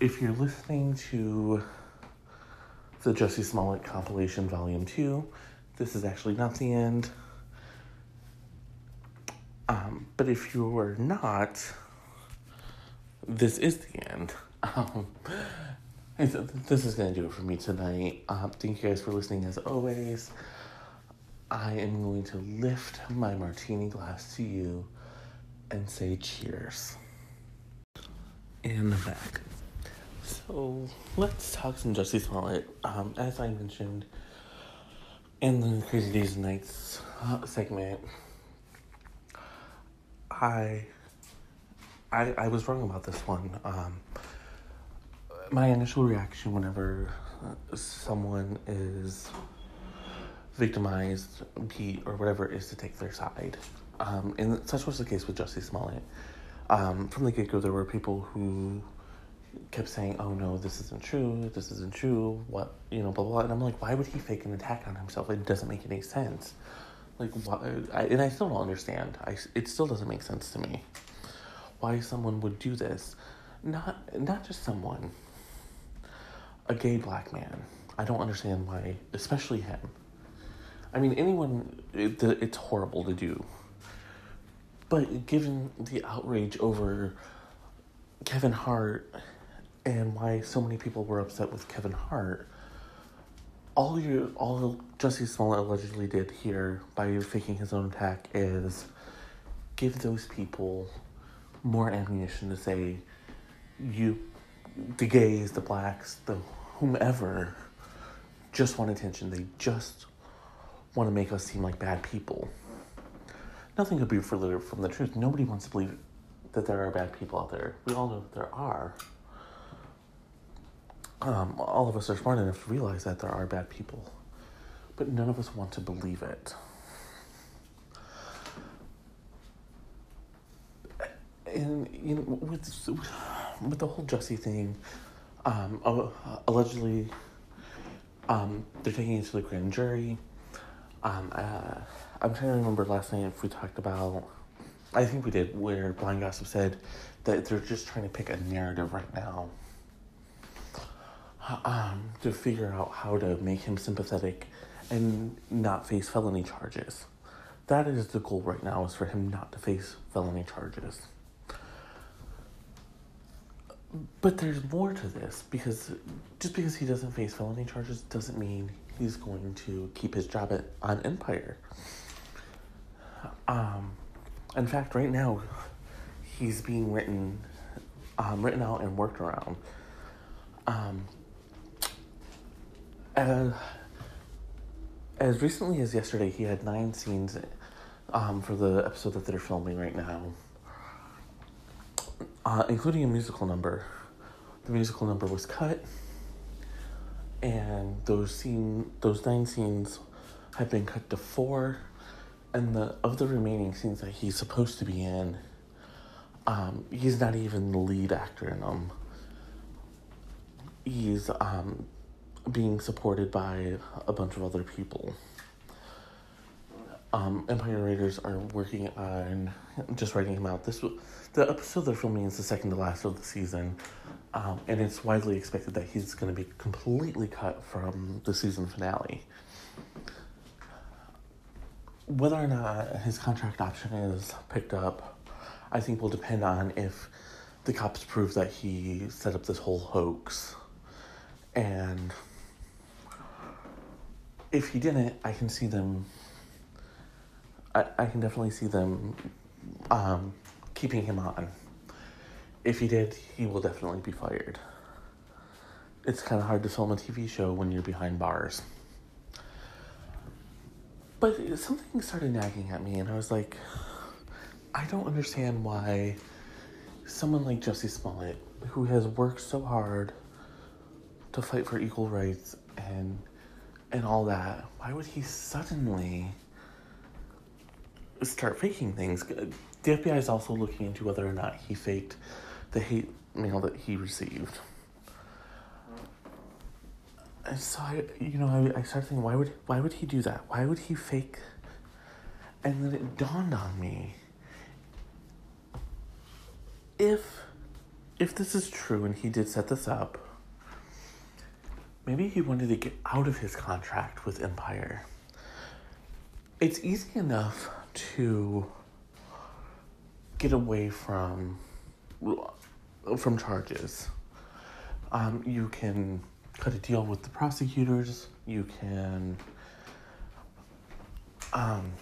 if you're listening to the Jussie Smollett compilation volume 2, this is actually not the end. Um, but if you are not, this is the end. <laughs> Um, this is going to do it for me tonight. Um, thank you guys for listening as always. I am going to lift my martini glass to you and say cheers. And I'm back. So let's talk some Jussie Smollett. Um, as I mentioned in the Crazy Days and Nights uh, segment, I, I I was wrong about this one. Um, my initial reaction whenever uh, someone is victimized, beat, or whatever is to take their side. Um, and such was the case with Jussie Smollett um, from the get go, there were people who kept saying, "Oh no, this isn't true. This isn't true." What you know, blah blah. blah. And I'm like, why would he fake an attack on himself? It doesn't make any sense. Like, why? I, and I still don't understand. I it still doesn't make sense to me. Why someone would do this? Not not just someone. A gay black man. I don't understand why, especially him. I mean, anyone. It, it's horrible to do but given the outrage over Kevin Hart and why so many people were upset with Kevin Hart, all you all Jussie Smollett allegedly did here by faking his own attack is give those people more ammunition to say you the gays, the blacks, the whomever just want attention. They just want to make us seem like bad people nothing could be further from the truth. Nobody wants to believe that there are bad people out there. We all know that there are. Um, all of us are smart enough to realize that there are bad people, but none of us want to believe it. And you know, with with the whole Jussie thing, um, allegedly, um, they're taking it to the grand jury. Um, uh, I'm trying to remember last night if we talked about. I think we did, where Blind Gossip said that they're just trying to pick a narrative right now um, to figure out how to make him sympathetic and not face felony charges. That is the goal right now, is for him not to face felony charges. But there's more to this because just because he doesn't face felony charges doesn't mean he's going to keep his job at on Empire. Um, in fact, right now, he's being written, um, written out and worked around. Um, as, as recently as yesterday, he had nine scenes um, for the episode that they're filming right now, uh, including a musical number. The musical number was cut, and those scene, those nine scenes have been cut to four and the of the remaining scenes that he's supposed to be in, um, he's not even the lead actor in them. He's um, being supported by a bunch of other people. Um, Empire writers are working on just writing him out. This the episode they're filming is the second to last of the season, um, and it's widely expected that he's going to be completely cut from the season finale. Whether or not his contract option is picked up, I think will depend on if the cops prove that he set up this whole hoax. And if he didn't, I can see them. I, I can definitely see them um, keeping him on. If he did, he will definitely be fired. It's kind of hard to film a TV show when you're behind bars. But something started nagging at me, and I was like, I don't understand why someone like Jussie Smollett, who has worked so hard to fight for equal rights and and all that, why would he suddenly start faking things? The FBI is also looking into whether or not he faked the hate mail that he received. And so I, you know, I, I started thinking, why would why would he do that? Why would he fake? And then it dawned on me if if this is true and he did set this up, maybe he wanted to get out of his contract with Empire. It's easy enough to get away from from charges. Um, you can cut a deal with the prosecutors. You can um,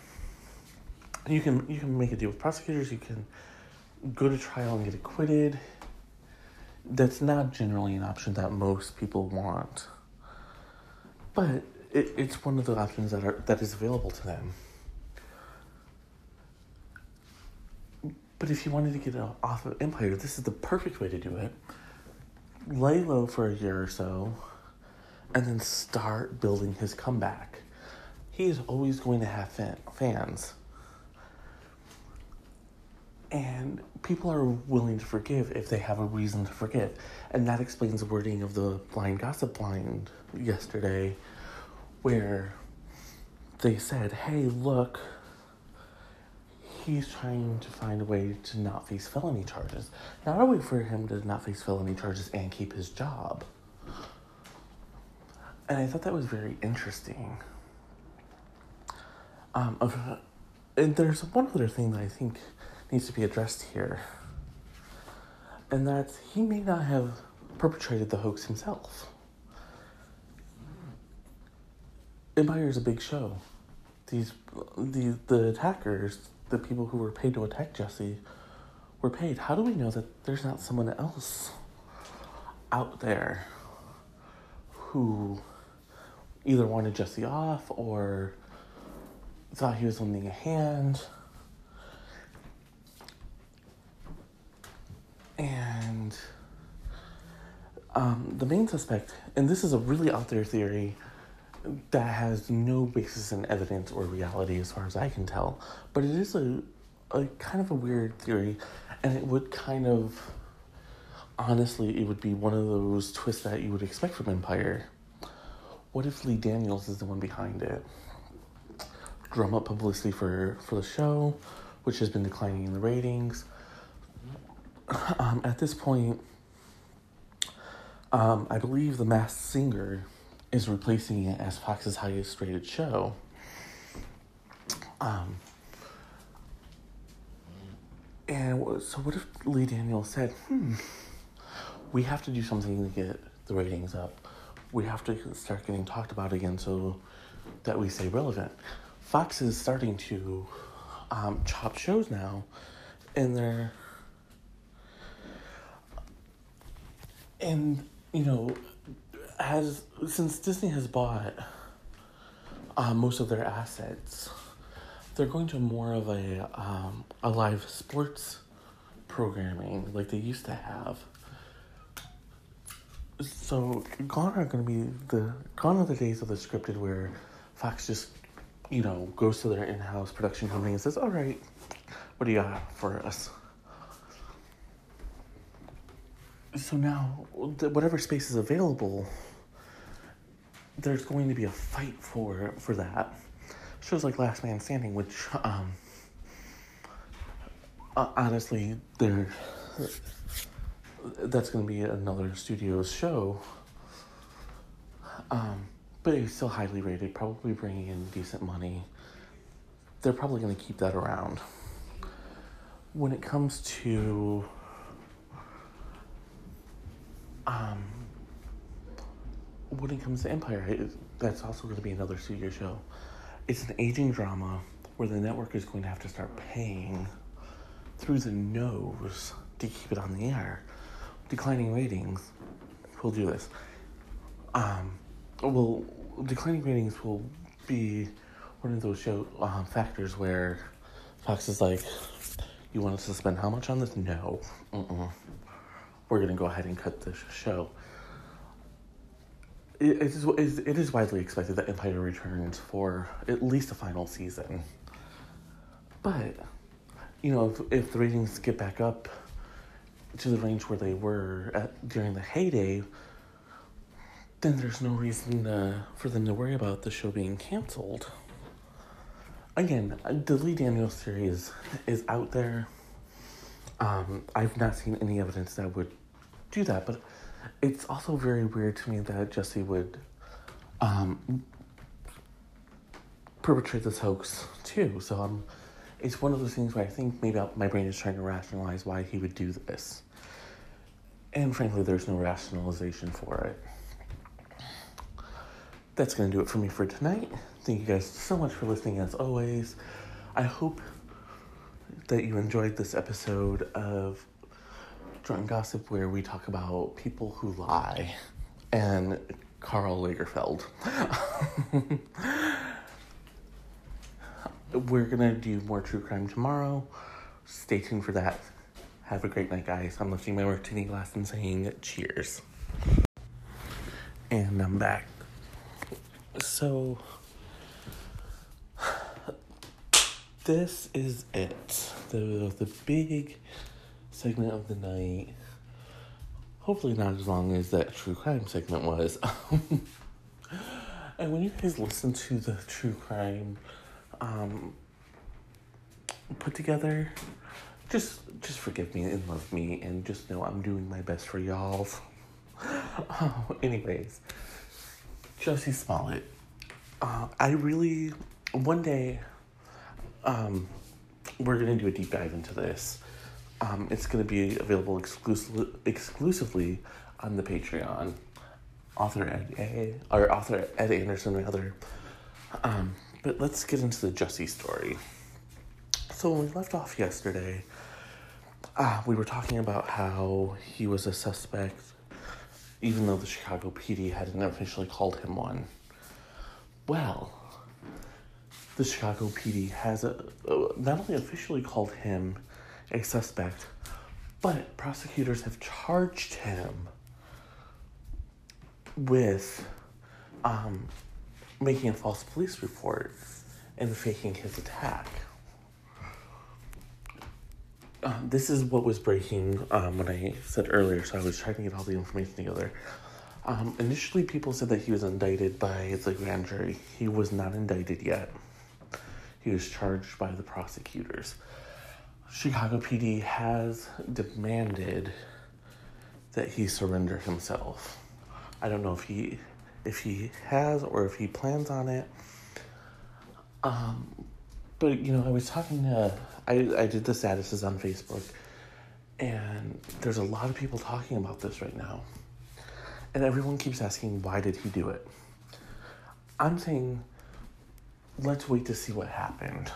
you can you can make a deal with prosecutors. You can go to trial and get acquitted, that's not generally an option that most people want. But it, it's one of the options that are that is available to them. But if you wanted to get off of Empire, this is the perfect way to do it. Lay low for a year or so, and then start building his comeback. He is always going to have fan- fans. And people are willing to forgive if they have a reason to forgive. And that explains the wording of the blind gossip blind yesterday, where they said, hey, look, he's trying to find a way to not face felony charges. Not a way for him to not face felony charges and keep his job. And I thought that was very interesting. Um, and there's one other thing that I think needs to be addressed here. And that he may not have perpetrated the hoax himself. Empire is a big show. These, the, the attackers, the people who were paid to attack Jesse, were paid. How do we know that there's not someone else out there who either wanted Jesse off or thought he was lending a hand? And um, the main suspect, and this is a really out there theory that has no basis in evidence or reality as far as I can tell, but it is a, a kind of a weird theory, and it would kind of honestly, it would be one of those twists that you would expect from Empire. What if Lee Daniels is the one behind it? Drum up publicity for, for the show, which has been declining in the ratings um, at this point, um, I believe The Masked Singer is replacing it as Fox's highest rated show. Um, and so, what if Lee Daniels said, hmm, we have to do something to get the ratings up? We have to start getting talked about again so that we stay relevant. Fox is starting to um, chop shows now, and they're and you know, has since Disney has bought uh, most of their assets, they're going to more of a um, a live sports programming like they used to have. So gone are going to be the gone are the days of the scripted where Fox just you know goes to their in-house production company and says, "All right, what do you got for us?" so now whatever space is available there's going to be a fight for for that shows like Last Man Standing, which um, uh, honestly, they're that's going to be another studio's show. Um, but it's still highly rated, probably bringing in decent money. They're probably going to keep that around. When it comes to um, when it comes to Empire, it, that's also going to be another studio show. It's an aging drama where the network is going to have to start paying through the nose to keep it on the air. Declining ratings will do this. Um, well, declining ratings will be one of those show uh, factors where Fox is like, "You want us to spend how much on this? No, Mm-mm. we're gonna go ahead and cut this show." It, it, is, it is widely expected that Empire returns for at least a final season, but you know, if, if the ratings get back up to the range where they were at during the heyday, then there's no reason uh, for them to worry about the show being canceled. Again, the Lee Daniels series is, out there. Um, I've not seen any evidence that would do that, but it's also very weird to me that Jesse would um, perpetrate this hoax too. So I'm it's one of those things where I think maybe my brain is trying to rationalize why he would do this. And frankly, there's no rationalization for it. That's going to do it for me for tonight. Thank you guys so much for listening as always. I hope that you enjoyed this episode of Drunk Gossip where we talk about people who lie and Karl Lagerfeld. <laughs> We're gonna do more true crime tomorrow. Stay tuned for that. Have a great night, guys. I'm lifting my martini glass and saying cheers. And I'm back. So, <sighs> this is it. The, the big segment of the night. Hopefully, not as long as that true crime segment was. <laughs> and when you guys listen to the true crime um, put together, just just forgive me and love me, and just know I'm doing my best for y'all. oh, <laughs> anyways, Jussie Smollett. Uh, I really one day, um, we're gonna do a deep dive into this. Um, it's gonna be available exclusively exclusively on the Patreon. Author Ed A or author Ed Anderson rather. Um, but let's get into the Jussie story. So when we left off yesterday, uh, we were talking about how he was a suspect, even though the Chicago PD hadn't officially called him one. Well, the Chicago PD has a, not only officially called him a suspect, but prosecutors have charged him with um, making a false police report and faking his attack. Uh, this is what was breaking um, when I said earlier, so I was trying to get all the information together. Um, initially, people said that he was indicted by the grand jury. He was not indicted yet. He was charged by the prosecutors. Chicago PD has demanded that he surrender himself. I don't know if he if he has or if he plans on it. Um, but you know, I was talking to I I did the statuses on Facebook, and there's a lot of people talking about this right now, and everyone keeps asking why did he do it. I'm saying, let's wait to see what happened.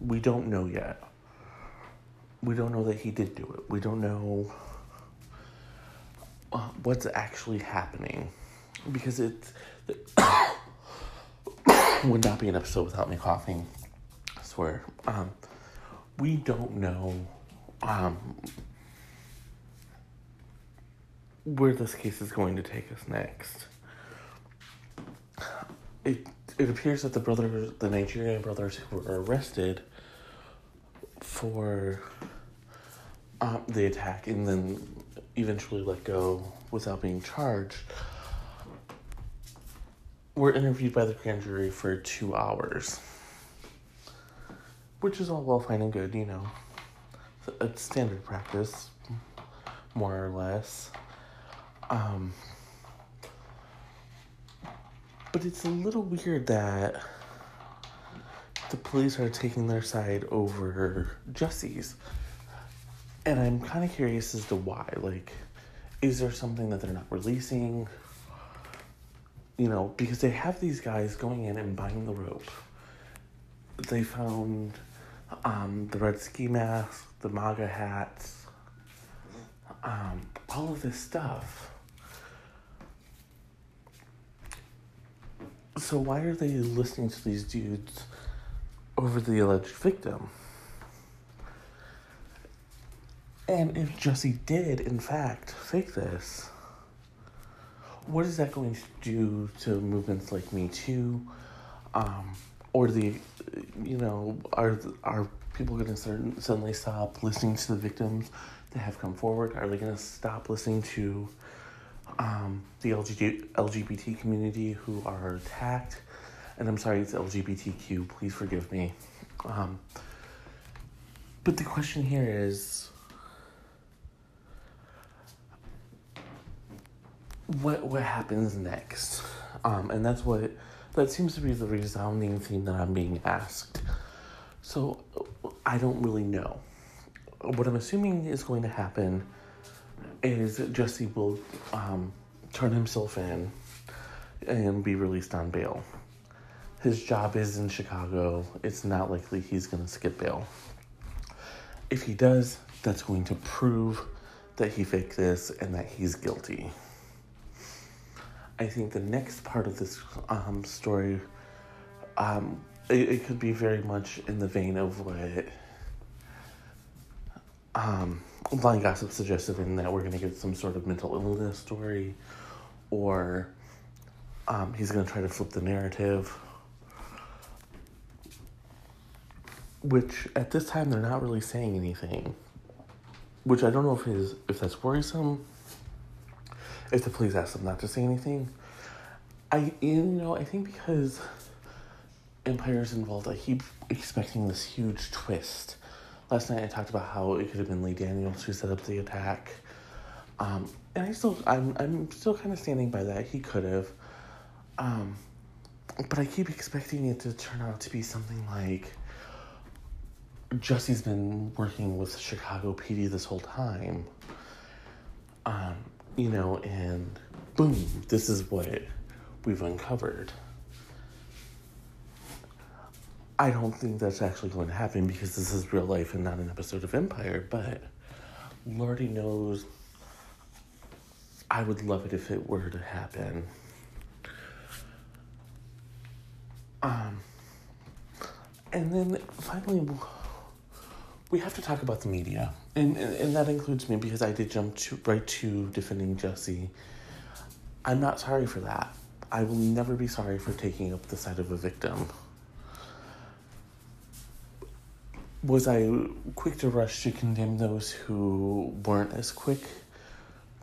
We don't know yet. We don't know that he did do it. We don't know uh, what's actually happening because it <coughs> would not be an episode without me coughing. I swear. Um, we don't know um, where this case is going to take us next. It it appears that the brothers, the Nigerian brothers who were arrested for um, the attack and then eventually let go without being charged were interviewed by the grand jury for two hours. which is all well, fine, and good, you know. It's standard practice, more or less. Um, but it's a little weird that the police are taking their side over Jesse's. And I'm kind of curious as to why. Like, is there something that they're not releasing? You know, because they have these guys going in and buying the rope. They found um, the red ski mask, the MAGA hats, um, all of this stuff. So why are they listening to these dudes over the alleged victim? And if Jussie did, in fact, fake this, what is that going to do to movements like Me Too? Um, or the, you know, are are people going to suddenly stop listening to the victims that have come forward? Are they going to stop listening to um, the LGBT, LGBT community who are attacked? And I'm sorry, it's LGBTQ. Please forgive me. Um, but the question here is what what happens next? Um, and that's what that seems to be the resounding theme that I'm being asked. So I don't really know. What I'm assuming is going to happen is Jussie will um, turn himself in and be released on bail. His job is in Chicago. It's not likely he's going to skip bail. If he does, that's going to prove that he faked this and that he's guilty. I think the next part of this um, story, um, it, it, could be very much in the vein of what um, Blind Gossip suggested, in that we're going to get some sort of mental illness story, or um, he's going to try to flip the narrative. Which at this time they're not really saying anything. Which I don't know if is if that's worrisome if the police ask them not to say anything. I you know I think because Empire's involved, I keep expecting this huge twist. Last night I talked about how it could have been Lee Daniels who set up the attack, um, and I still I'm I'm still kind of standing by that. He could have, um, but I keep expecting it to turn out to be something like. Jussie's been working with Chicago PD this whole time. Um, you know, and boom, this is what we've uncovered. I don't think that's actually going to happen because this is real life and not an episode of Empire, but Lordy knows I would love it if it were to happen. Um, and then finally, we have to talk about the media, and, and, and that includes me because I did jump to, right to defending Jussie. I'm not sorry for that. I will never be sorry for taking up the side of a victim. Was I quick to rush to condemn those who weren't as quick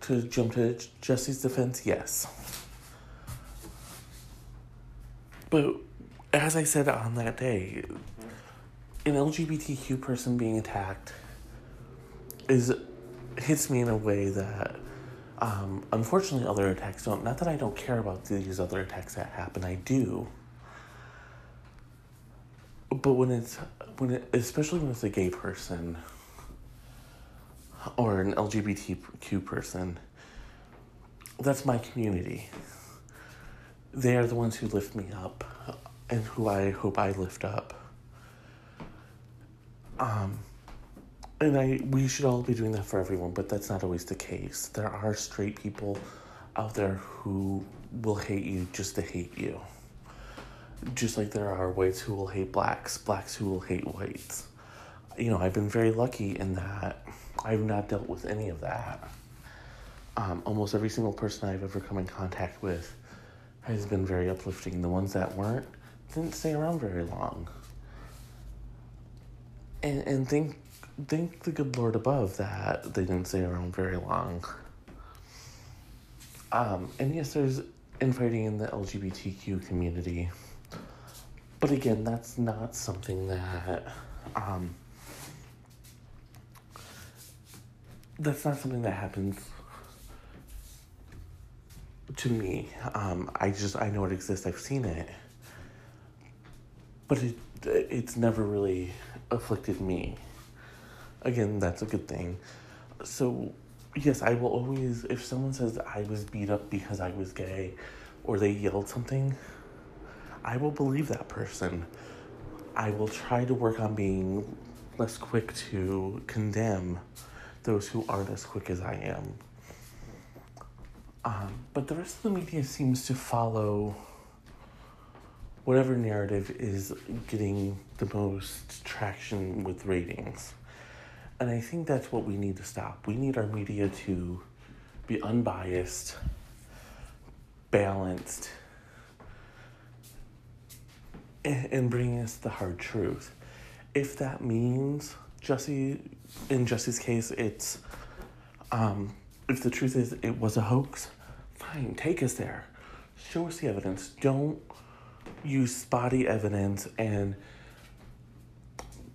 to jump to Jussie's defense? Yes. But as I said on that day, an LGBTQ person being attacked is hits me in a way that um, unfortunately other attacks don't. Not that I don't care about these other attacks that happen, I do. But when it's when it, especially when it's a gay person or an LGBTQ person, that's my community. They are the ones who lift me up and who I hope I lift up. Um, and I we should all be doing that for everyone, but that's not always the case. There are straight people out there who will hate you just to hate you. Just like there are whites who will hate blacks, blacks who will hate whites. You know, I've been very lucky in that I've not dealt with any of that. Um, almost every single person I've ever come in contact with has been very uplifting. The ones that weren't didn't stay around very long and and thank thank the good Lord above that they didn't stay around very long. Um, and yes, there's infighting in the LGBTQ community, but again, that's not something that Um, that's not something that happens to me. Um, I just I know it exists. I've seen it, but it it's never really afflicted me. Again, that's a good thing. So, yes, I will always if someone says I was beat up because I was gay, or they yelled something, I will believe that person. I will try to work on being less quick to condemn those who aren't as quick as I am. Um, but the rest of the media seems to follow whatever narrative is getting the most traction with ratings. And I think that's what we need to stop. We need our media to be unbiased, balanced, and bring us the hard truth. If that means Jussie, in Jussie's case, it's um, if the truth is it was a hoax, fine, take us there. Show us the evidence. Don't use spotty evidence and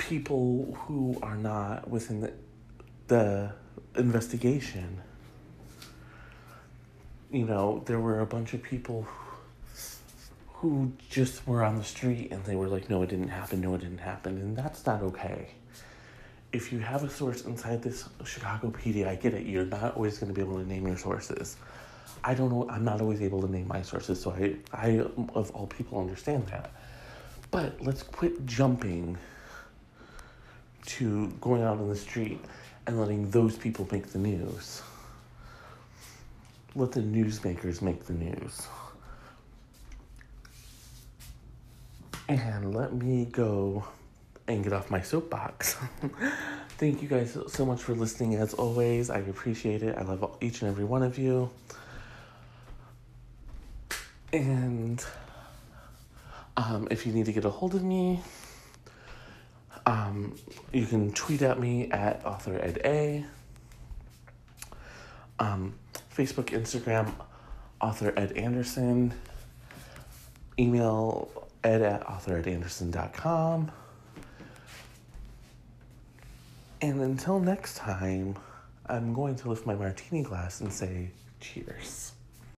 people who are not within the, the investigation. You know, there were a bunch of people who just were on the street and they were like, no, it didn't happen, no, it didn't happen. And that's not okay. If you have a source inside this Chicago PD, I get it. You're not always going to be able to name your sources. I don't know, I'm not always able to name my sources, so I, I, of all people, understand that. But let's quit jumping to going out on the street and letting those people make the news. Let the newsmakers make the news. And let me go and get off my soapbox. <laughs> Thank you guys so much for listening as always. I appreciate it. I love each and every one of you. And um, if you need to get a hold of me, um, you can tweet at me at author ed a. Um, Facebook, Instagram, author ed Anderson. Email ed at authoredanderson.com. And until next time, I'm going to lift my martini glass and say cheers.